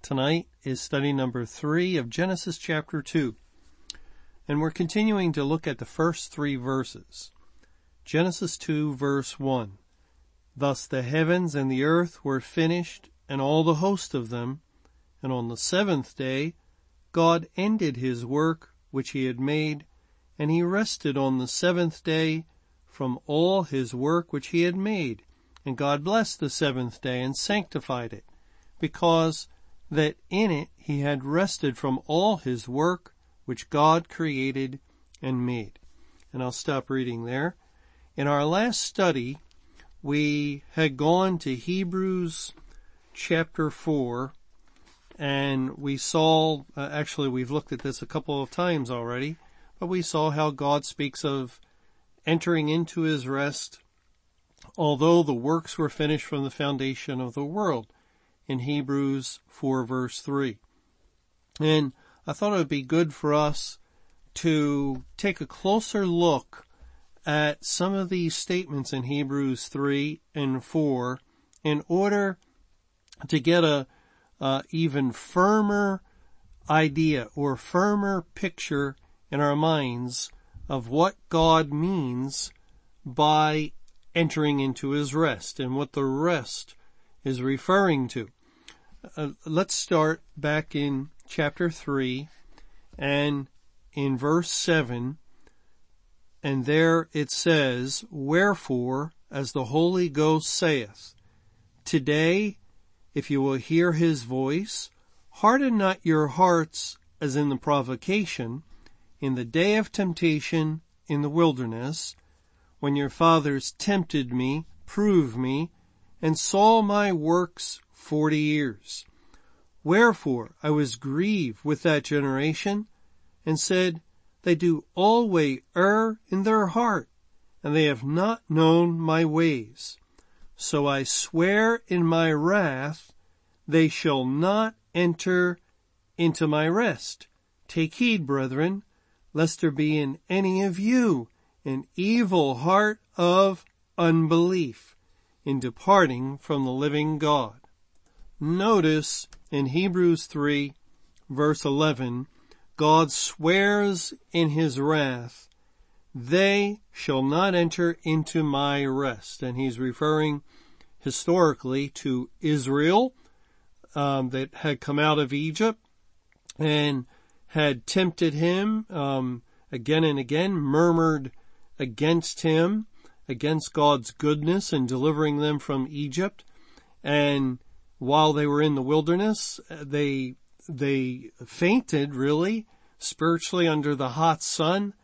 Tonight is study number three of Genesis chapter two. And we're continuing to look at the first three verses. Genesis 2 verse 1. Thus the heavens and the earth were finished and all the host of them. And on the seventh day, God ended his work which he had made and he rested on the seventh day from all his work which he had made. And God blessed the seventh day and sanctified it because that in it he had rested from all his work which God created and made. And I'll stop reading there. In our last study, we had gone to Hebrews chapter 4 and we saw, uh, actually we've looked at this a couple of times already, but we saw how God speaks of entering into his rest although the works were finished from the foundation of the world in Hebrews 4 verse 3. And I thought it would be good for us to take a closer look at some of these statements in Hebrews 3 and 4 in order to get a uh, even firmer idea or firmer picture in our minds of what God means by entering into his rest and what the rest is referring to uh, let's start back in chapter 3 and in verse 7 and there it says, Wherefore, as the Holy Ghost saith, Today, if you will hear his voice, harden not your hearts as in the provocation, in the day of temptation in the wilderness, when your fathers tempted me, proved me, and saw my works forty years. Wherefore I was grieved with that generation and said, they do always err in their heart and they have not known my ways. So I swear in my wrath, they shall not enter into my rest. Take heed, brethren, lest there be in any of you an evil heart of unbelief in departing from the living God. Notice in Hebrews 3 verse 11, God swears in his wrath, they shall not enter into my rest. And he's referring historically to Israel um, that had come out of Egypt and had tempted him um, again and again, murmured against him, against God's goodness in delivering them from Egypt, and while they were in the wilderness. They, they fainted really spiritually under the hot sun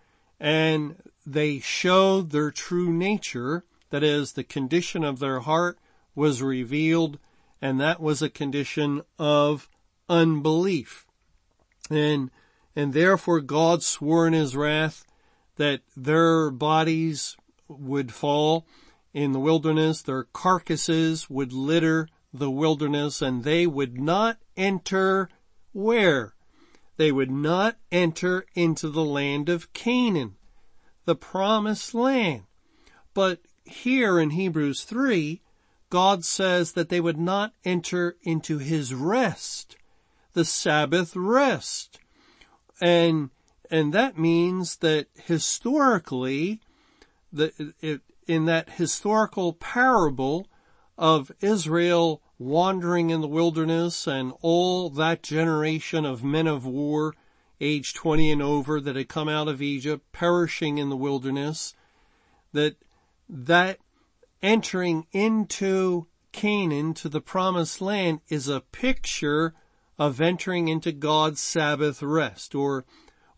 and they showed their true nature. That is the condition of their heart was revealed and that was a condition of unbelief. And, and therefore God swore in his wrath that their bodies would fall in the wilderness, their carcasses would litter the wilderness and they would not enter where? They would not enter into the land of Canaan, the promised land. But here in Hebrews 3, God says that they would not enter into his rest, the Sabbath rest. And, and that means that historically, the, in that historical parable of Israel wandering in the wilderness and all that generation of men of war age 20 and over that had come out of Egypt perishing in the wilderness that that entering into Canaan to the promised land is a picture of entering into God's Sabbath rest or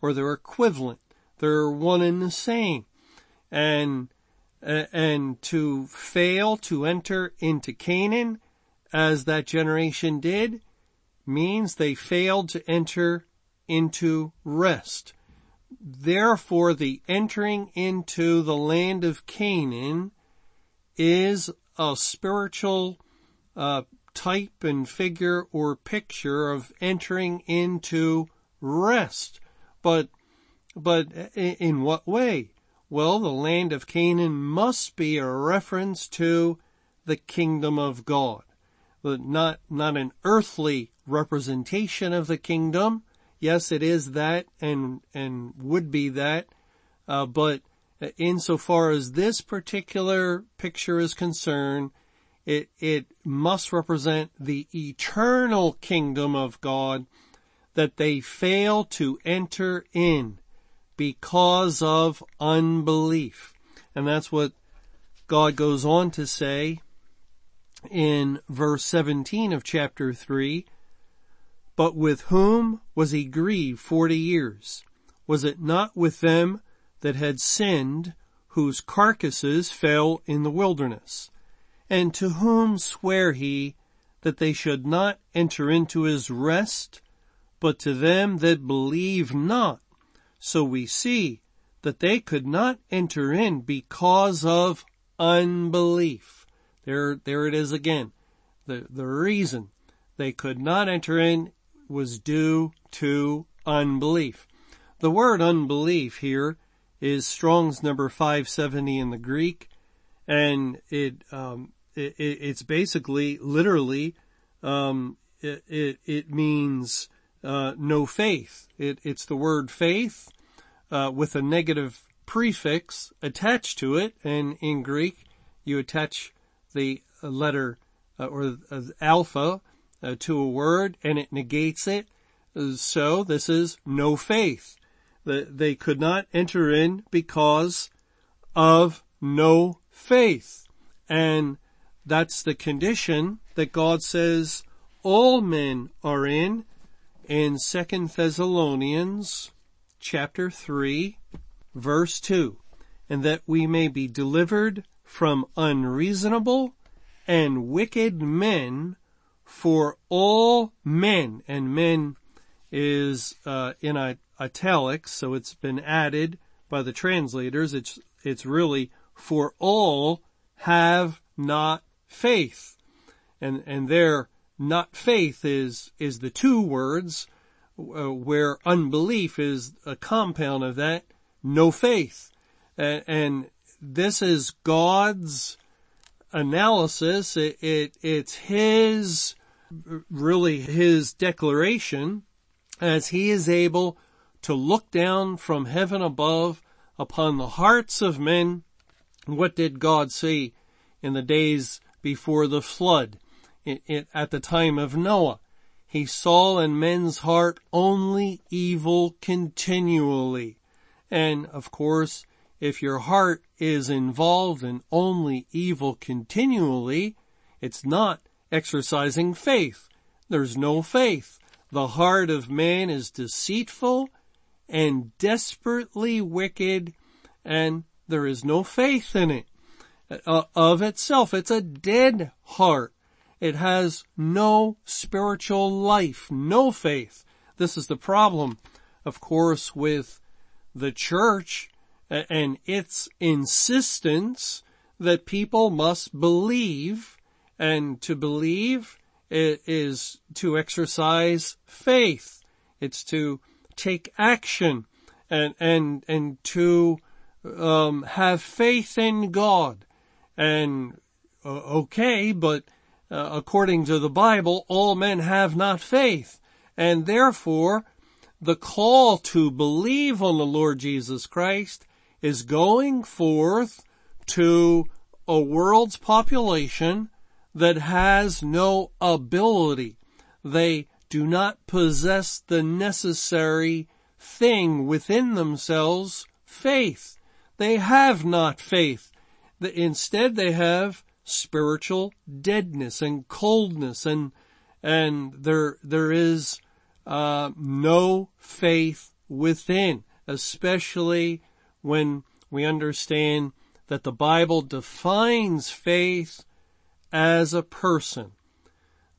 or they're equivalent. They're one and the same. And and to fail to enter into Canaan as that generation did means they failed to enter into rest. Therefore, the entering into the land of Canaan is a spiritual uh, type and figure or picture of entering into rest. But, but in what way? Well, the land of Canaan must be a reference to the kingdom of God. Not, not an earthly representation of the kingdom. Yes, it is that and, and would be that. Uh, but insofar as this particular picture is concerned, it, it must represent the eternal kingdom of God that they fail to enter in because of unbelief. And that's what God goes on to say in verse 17 of chapter 3. But with whom was he grieved forty years? Was it not with them that had sinned, whose carcasses fell in the wilderness? And to whom sware he that they should not enter into his rest, but to them that believe not? So we see that they could not enter in because of unbelief. There, there it is again. The, the reason they could not enter in was due to unbelief. The word unbelief here is Strong's number 570 in the Greek, and it, um, it it's basically literally um, it, it, it means uh, no faith. It, it's the word faith uh, with a negative prefix attached to it, and in Greek you attach the letter uh, or uh, alpha uh, to a word, and it negates it. So this is no faith. They could not enter in because of no faith. And that's the condition that God says all men are in in 2 Thessalonians chapter 3 verse 2 and that we may be delivered from unreasonable and wicked men for all men. And men is uh, in italics so it's been added by the translators. It's it's really for all have not faith. And and there not faith is, is the two words uh, where unbelief is a compound of that, no faith. And, and this is God's analysis. It, it, it's His, really His declaration as He is able to look down from heaven above upon the hearts of men. What did God see in the days before the flood? at the time of Noah. He saw in men's heart only evil continually. And of course, if your heart is involved in only evil continually, it's not exercising faith. There's no faith. The heart of man is deceitful and desperately wicked and there is no faith in it. Uh, of itself, it's a dead heart. It has no spiritual life, no faith. This is the problem, of course, with the church and its insistence that people must believe and to believe is to exercise faith. It's to take action and, and, and to, um, have faith in God. And, uh, okay, but uh, according to the Bible, all men have not faith. And therefore, the call to believe on the Lord Jesus Christ is going forth to a world's population that has no ability. They do not possess the necessary thing within themselves, faith. They have not faith. Instead they have spiritual deadness and coldness and, and there, there is, uh, no faith within, especially when we understand that the Bible defines faith as a person.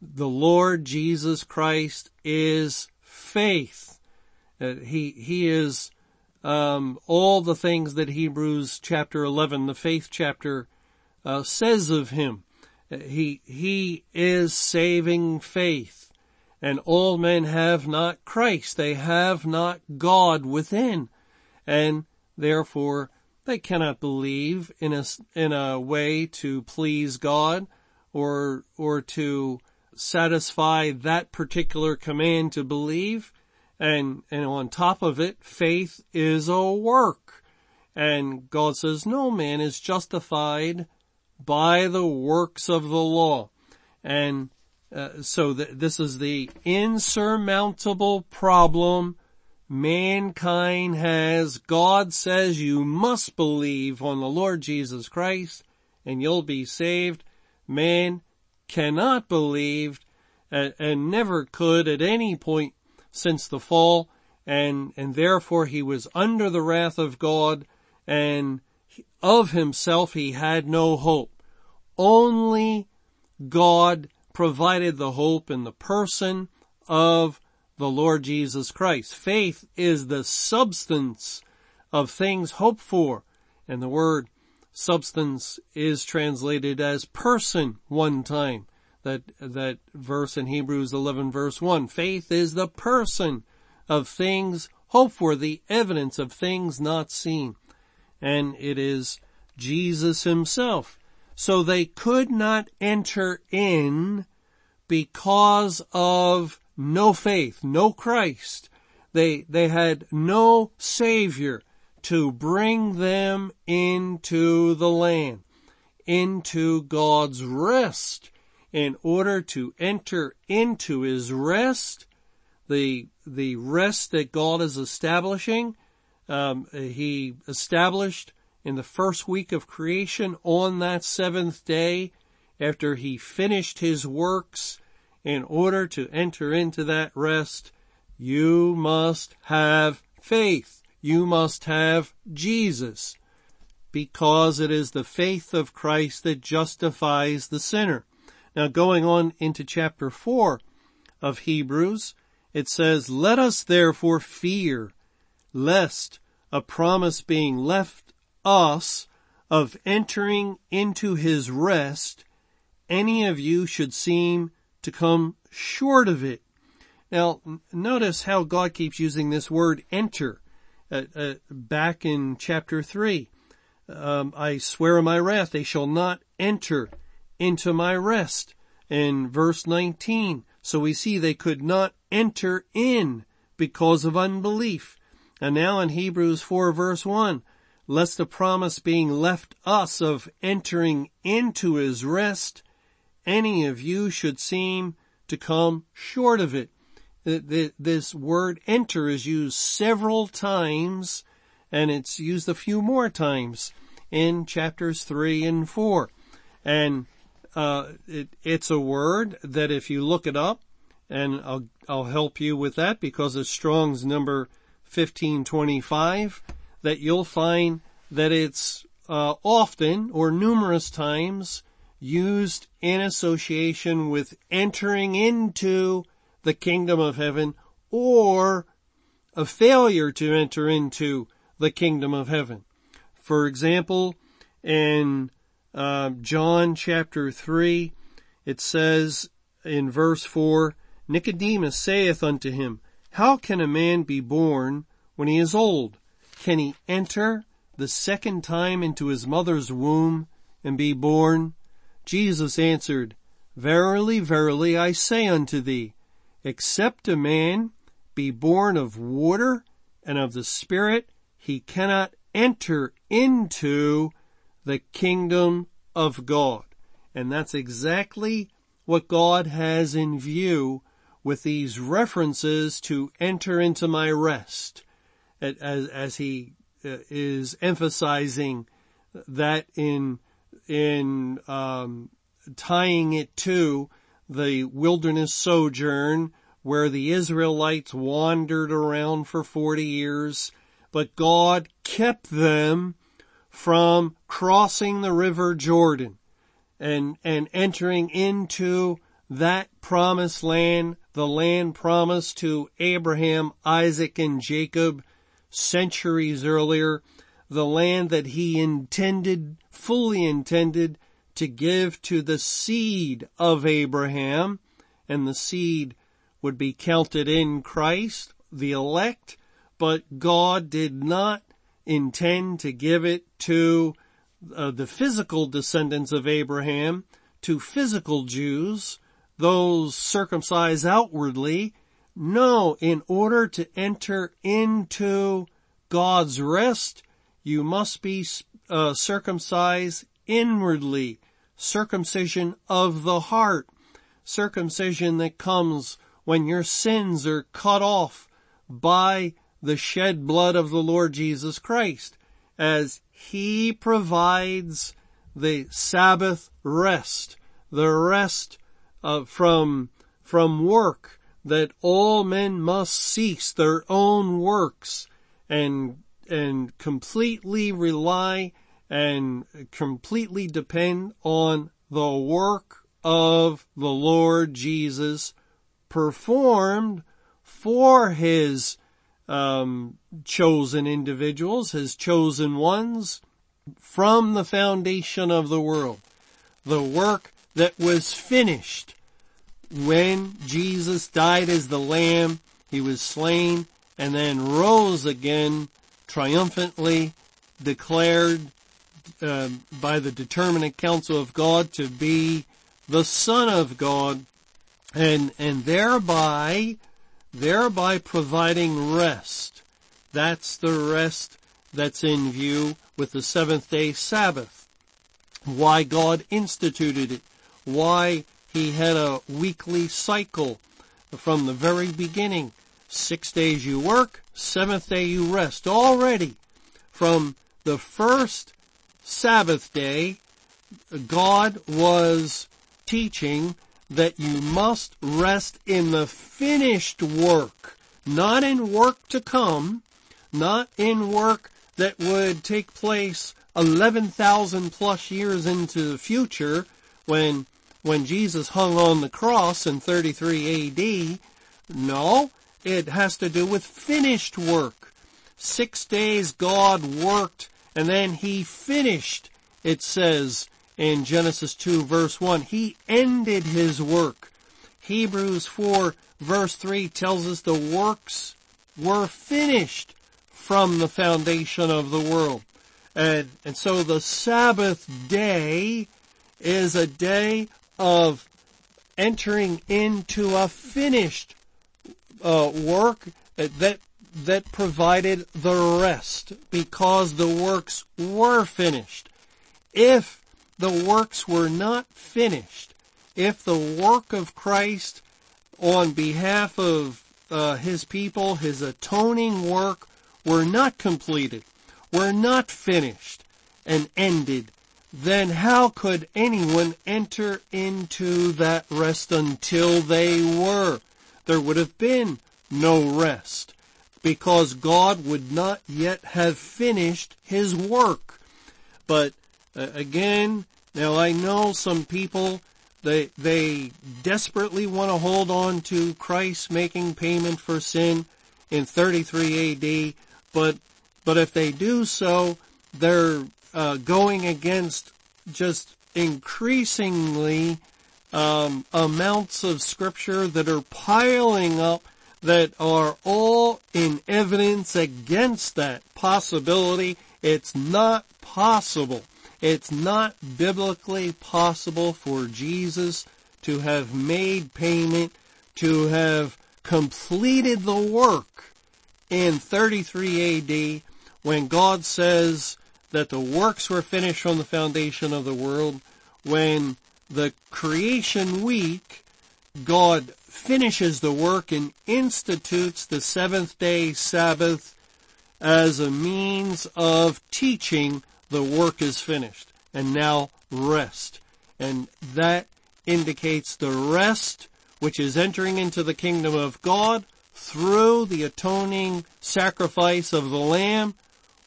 The Lord Jesus Christ is faith. Uh, he, he is, um, all the things that Hebrews chapter 11, the faith chapter, uh, says of him. Uh, he, he is saving faith and all men have not Christ. They have not God within and therefore they cannot believe in a, in a way to please God or, or to satisfy that particular command to believe. And, and on top of it, faith is a work. And God says no man is justified by the works of the law. And uh, so th- this is the insurmountable problem mankind has. God says you must believe on the Lord Jesus Christ and you'll be saved. Man cannot believe and, and never could at any point since the fall and, and therefore he was under the wrath of God and of himself he had no hope. Only God provided the hope in the person of the Lord Jesus Christ. Faith is the substance of things hoped for. And the word substance is translated as person one time. That, that verse in Hebrews 11 verse 1. Faith is the person of things hoped for, the evidence of things not seen. And it is Jesus himself. So they could not enter in because of no faith, no Christ. They, they had no savior to bring them into the land, into God's rest. In order to enter into his rest, the, the rest that God is establishing, um, he established in the first week of creation on that seventh day after he finished his works in order to enter into that rest, you must have faith. You must have Jesus because it is the faith of Christ that justifies the sinner. Now going on into chapter four of Hebrews, it says, let us therefore fear lest a promise being left us of entering into his rest, any of you should seem to come short of it. Now, notice how God keeps using this word enter uh, uh, back in chapter 3. Um, I swear in my wrath, they shall not enter into my rest. In verse 19, so we see they could not enter in because of unbelief. And now in Hebrews 4 verse 1, lest the promise being left us of entering into his rest any of you should seem to come short of it. This word enter is used several times and it's used a few more times in chapters three and four. And, uh, it, it's a word that if you look it up and I'll, I'll help you with that because it's Strong's number 1525 that you'll find that it's, uh, often or numerous times used in association with entering into the kingdom of heaven or a failure to enter into the kingdom of heaven. For example, in uh, John chapter 3, it says in verse 4, Nicodemus saith unto him, How can a man be born when he is old? Can he enter the second time into his mother's womb and be born? Jesus answered, Verily, verily, I say unto thee, except a man be born of water and of the Spirit, he cannot enter into the kingdom of God. And that's exactly what God has in view with these references to enter into my rest as, as he uh, is emphasizing that in in um, tying it to the wilderness sojourn where the Israelites wandered around for 40 years, but God kept them from crossing the river Jordan and, and entering into that promised land, the land promised to Abraham, Isaac, and Jacob centuries earlier, the land that he intended, fully intended to give to the seed of Abraham, and the seed would be counted in Christ, the elect, but God did not intend to give it to uh, the physical descendants of Abraham, to physical Jews, those circumcised outwardly. No, in order to enter into God's rest, you must be uh, circumcised inwardly, circumcision of the heart, circumcision that comes when your sins are cut off by the shed blood of the Lord Jesus Christ, as He provides the Sabbath rest, the rest uh, from, from work that all men must cease their own works and, and completely rely and completely depend on the work of the Lord Jesus performed for his um, chosen individuals, his chosen ones from the foundation of the world. The work that was finished when Jesus died as the lamb, he was slain and then rose again triumphantly declared uh, by the determinate counsel of God to be the Son of God and, and thereby, thereby providing rest. That's the rest that's in view with the seventh day Sabbath. Why God instituted it. Why he had a weekly cycle from the very beginning. Six days you work, seventh day you rest. Already from the first Sabbath day, God was teaching that you must rest in the finished work, not in work to come, not in work that would take place 11,000 plus years into the future when, when Jesus hung on the cross in 33 AD. No, it has to do with finished work. Six days God worked and then he finished, it says in Genesis 2 verse 1. He ended his work. Hebrews 4 verse 3 tells us the works were finished from the foundation of the world. And, and so the Sabbath day is a day of entering into a finished uh, work that that provided the rest because the works were finished. If the works were not finished, if the work of Christ on behalf of uh, his people, his atoning work, were not completed, were not finished and ended, then how could anyone enter into that rest until they were? There would have been no rest because God would not yet have finished his work. But uh, again, now I know some people, they, they desperately want to hold on to Christ making payment for sin in 33 AD, but, but if they do so, they're uh, going against just increasingly um, amounts of scripture that are piling up that are all in evidence against that possibility. It's not possible. It's not biblically possible for Jesus to have made payment, to have completed the work in 33 AD when God says that the works were finished from the foundation of the world, when the creation week, God finishes the work and institutes the seventh day Sabbath as a means of teaching the work is finished and now rest. And that indicates the rest which is entering into the kingdom of God through the atoning sacrifice of the Lamb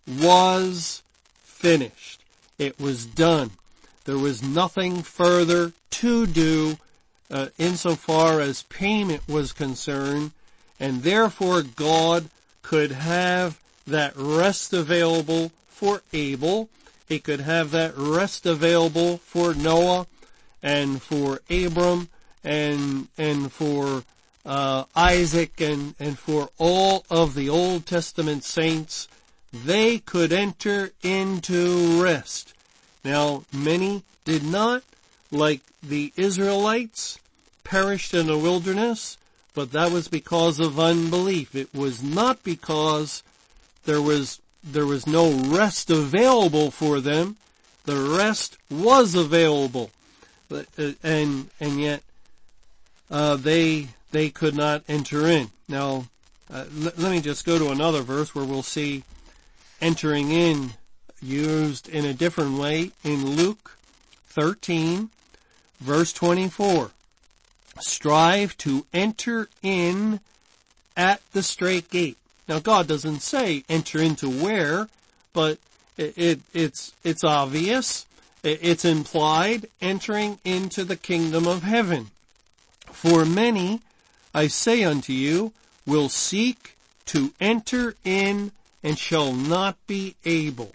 was finished. It was done. There was nothing further to do uh, insofar as payment was concerned, and therefore God could have that rest available for Abel. He could have that rest available for Noah and for Abram and and for uh, Isaac and and for all of the Old Testament saints. They could enter into rest. Now, many did not, like the Israelites, perished in the wilderness, but that was because of unbelief. It was not because there was, there was no rest available for them. The rest was available. Uh, and, and yet, uh, they, they could not enter in. Now, uh, l- let me just go to another verse where we'll see entering in used in a different way in Luke 13 verse 24. Strive to enter in at the straight gate. Now God doesn't say enter into where, but it, it it's, it's obvious. It, it's implied entering into the kingdom of heaven. For many, I say unto you, will seek to enter in and shall not be able.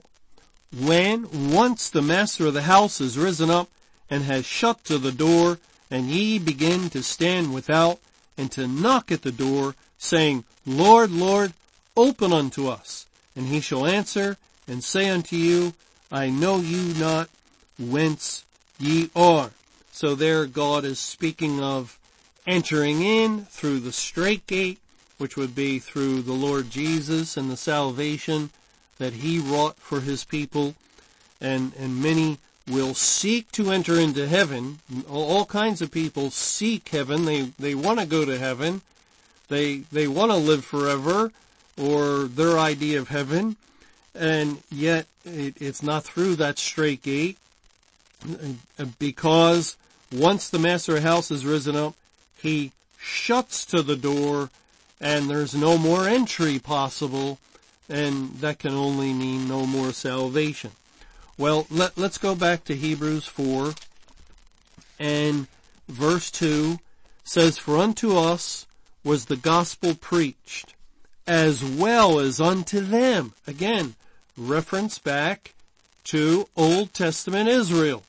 When once the master of the house is risen up and has shut to the door, and ye begin to stand without and to knock at the door, saying, Lord, Lord, open unto us. And he shall answer and say unto you, I know you not whence ye are. So there God is speaking of entering in through the straight gate, which would be through the Lord Jesus and the salvation that he wrought for his people. And, and many will seek to enter into heaven. All kinds of people seek heaven. They, they want to go to heaven. They, they want to live forever or their idea of heaven. And yet it, it's not through that straight gate because once the master house is risen up, he shuts to the door and there's no more entry possible and that can only mean no more salvation. Well, let, let's go back to Hebrews 4 and verse 2 says, For unto us was the gospel preached as well as unto them. Again, reference back to Old Testament Israel.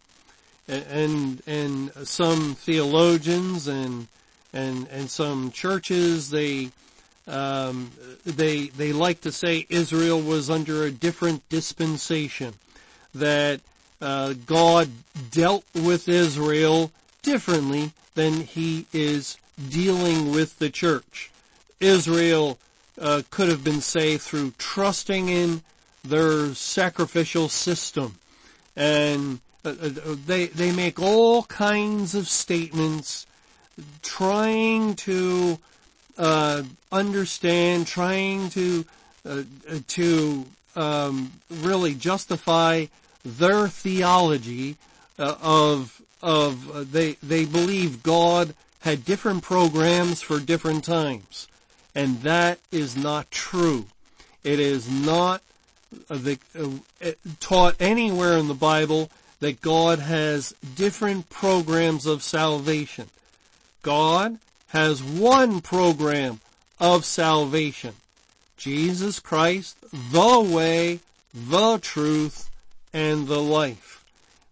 And, and, some theologians and, and, and some churches, they, um, they, they like to say Israel was under a different dispensation that uh, God dealt with Israel differently than he is dealing with the church. Israel uh, could have been saved through trusting in their sacrificial system, and uh, uh they they make all kinds of statements trying to uh, understand, trying to uh, to um, really justify their theology uh, of of uh, they they believe God had different programs for different times, and that is not true. It is not uh, the, uh, taught anywhere in the Bible that God has different programs of salvation. God has one program of salvation. Jesus Christ, the way, the truth, and the life.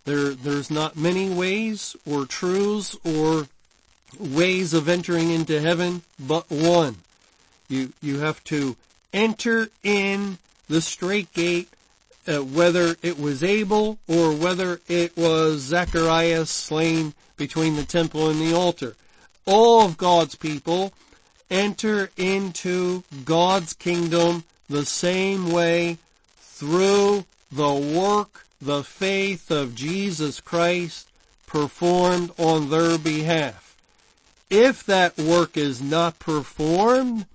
There, there's not many ways or truths or ways of entering into heaven, but one. You, you have to enter in the straight gate, uh, whether it was Abel or whether it was Zacharias slain between the temple and the altar. All of God's people enter into God's kingdom the same way through the work, the faith of Jesus Christ performed on their behalf. If that work is not performed,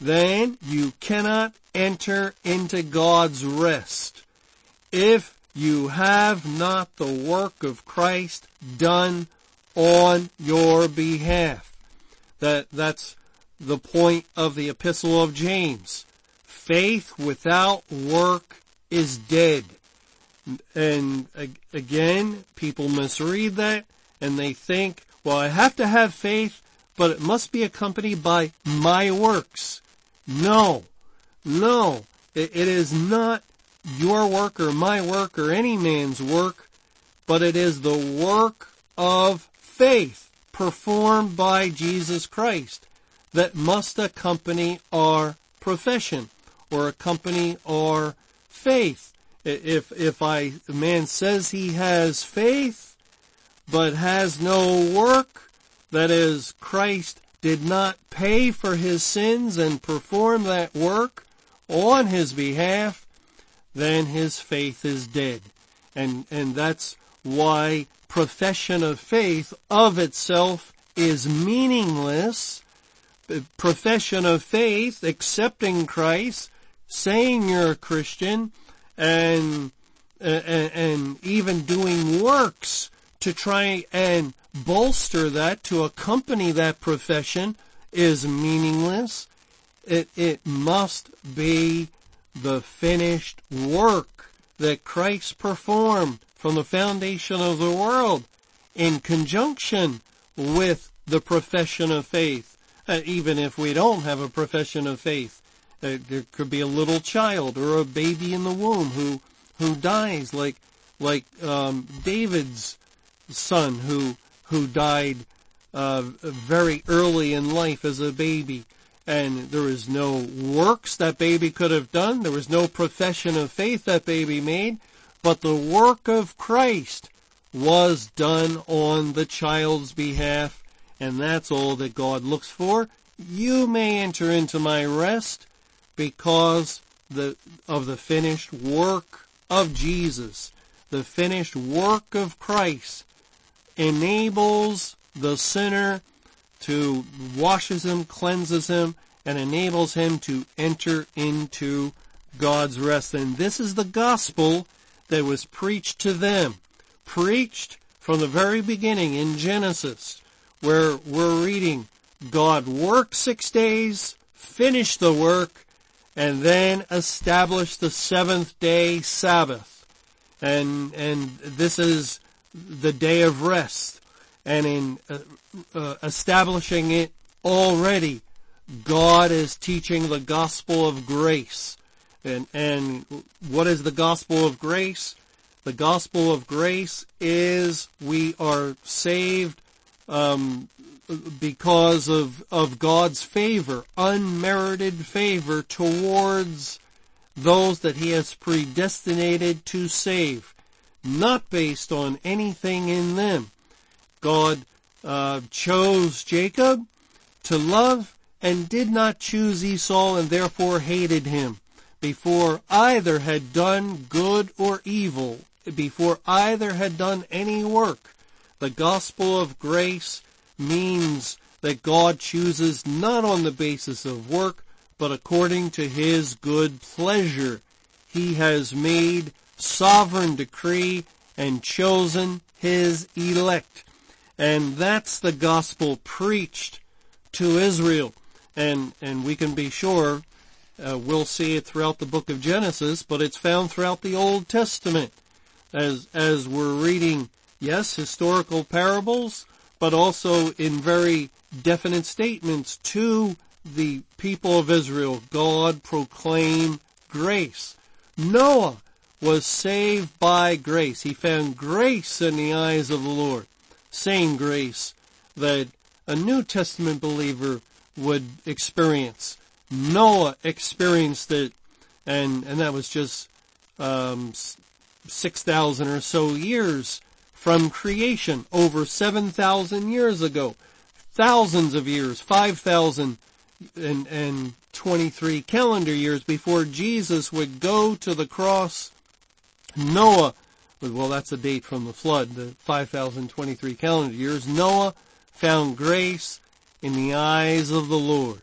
then you cannot enter into God's rest. If you have not the work of Christ done on your behalf. That, that's the point of the epistle of James. Faith without work is dead. And again, people misread that and they think, well, I have to have faith, but it must be accompanied by my works. No, no, it, is not your work or my work or any man's work, but it is the work of faith performed by Jesus Christ that must accompany our profession or accompany our faith. If, if I, a man says he has faith, but has no work, that is, Christ did not pay for his sins and perform that work on his behalf, then his faith is dead. And, and that's why profession of faith of itself is meaningless. Profession of faith, accepting Christ, saying you're a Christian, and, and, and even doing works to try and bolster that, to accompany that profession is meaningless. It, it must be the finished work that Christ performed from the foundation of the world in conjunction with the profession of faith. Uh, even if we don't have a profession of faith, uh, there could be a little child or a baby in the womb who who dies, like like um, David's son who who died uh, very early in life as a baby, and there was no works that baby could have done. There was no profession of faith that baby made but the work of Christ was done on the child's behalf, and that's all that God looks for. You may enter into my rest because the, of the finished work of Jesus. The finished work of Christ enables the sinner to washes him, cleanses him, and enables him to enter into God's rest. And this is the gospel that was preached to them, preached from the very beginning in Genesis, where we're reading, God worked six days, finished the work, and then established the seventh day Sabbath. And, and this is the day of rest. And in uh, uh, establishing it already, God is teaching the gospel of grace. And, and what is the gospel of grace? The gospel of grace is we are saved um, because of of God's favor, unmerited favor towards those that He has predestinated to save, not based on anything in them. God uh, chose Jacob to love and did not choose Esau and therefore hated him before either had done good or evil, before either had done any work. The gospel of grace means that God chooses not on the basis of work, but according to his good pleasure. He has made sovereign decree and chosen his elect. And that's the gospel preached to Israel. And, and we can be sure uh, we'll see it throughout the book of Genesis, but it's found throughout the Old Testament. As, as we're reading, yes, historical parables, but also in very definite statements to the people of Israel. God proclaimed grace. Noah was saved by grace. He found grace in the eyes of the Lord. Same grace that a New Testament believer would experience. Noah experienced it, and and that was just um, six thousand or so years from creation, over seven thousand years ago, thousands of years, five thousand and and twenty three calendar years before Jesus would go to the cross. Noah, well, that's a date from the flood, the 5,023 calendar years. Noah found grace in the eyes of the Lord.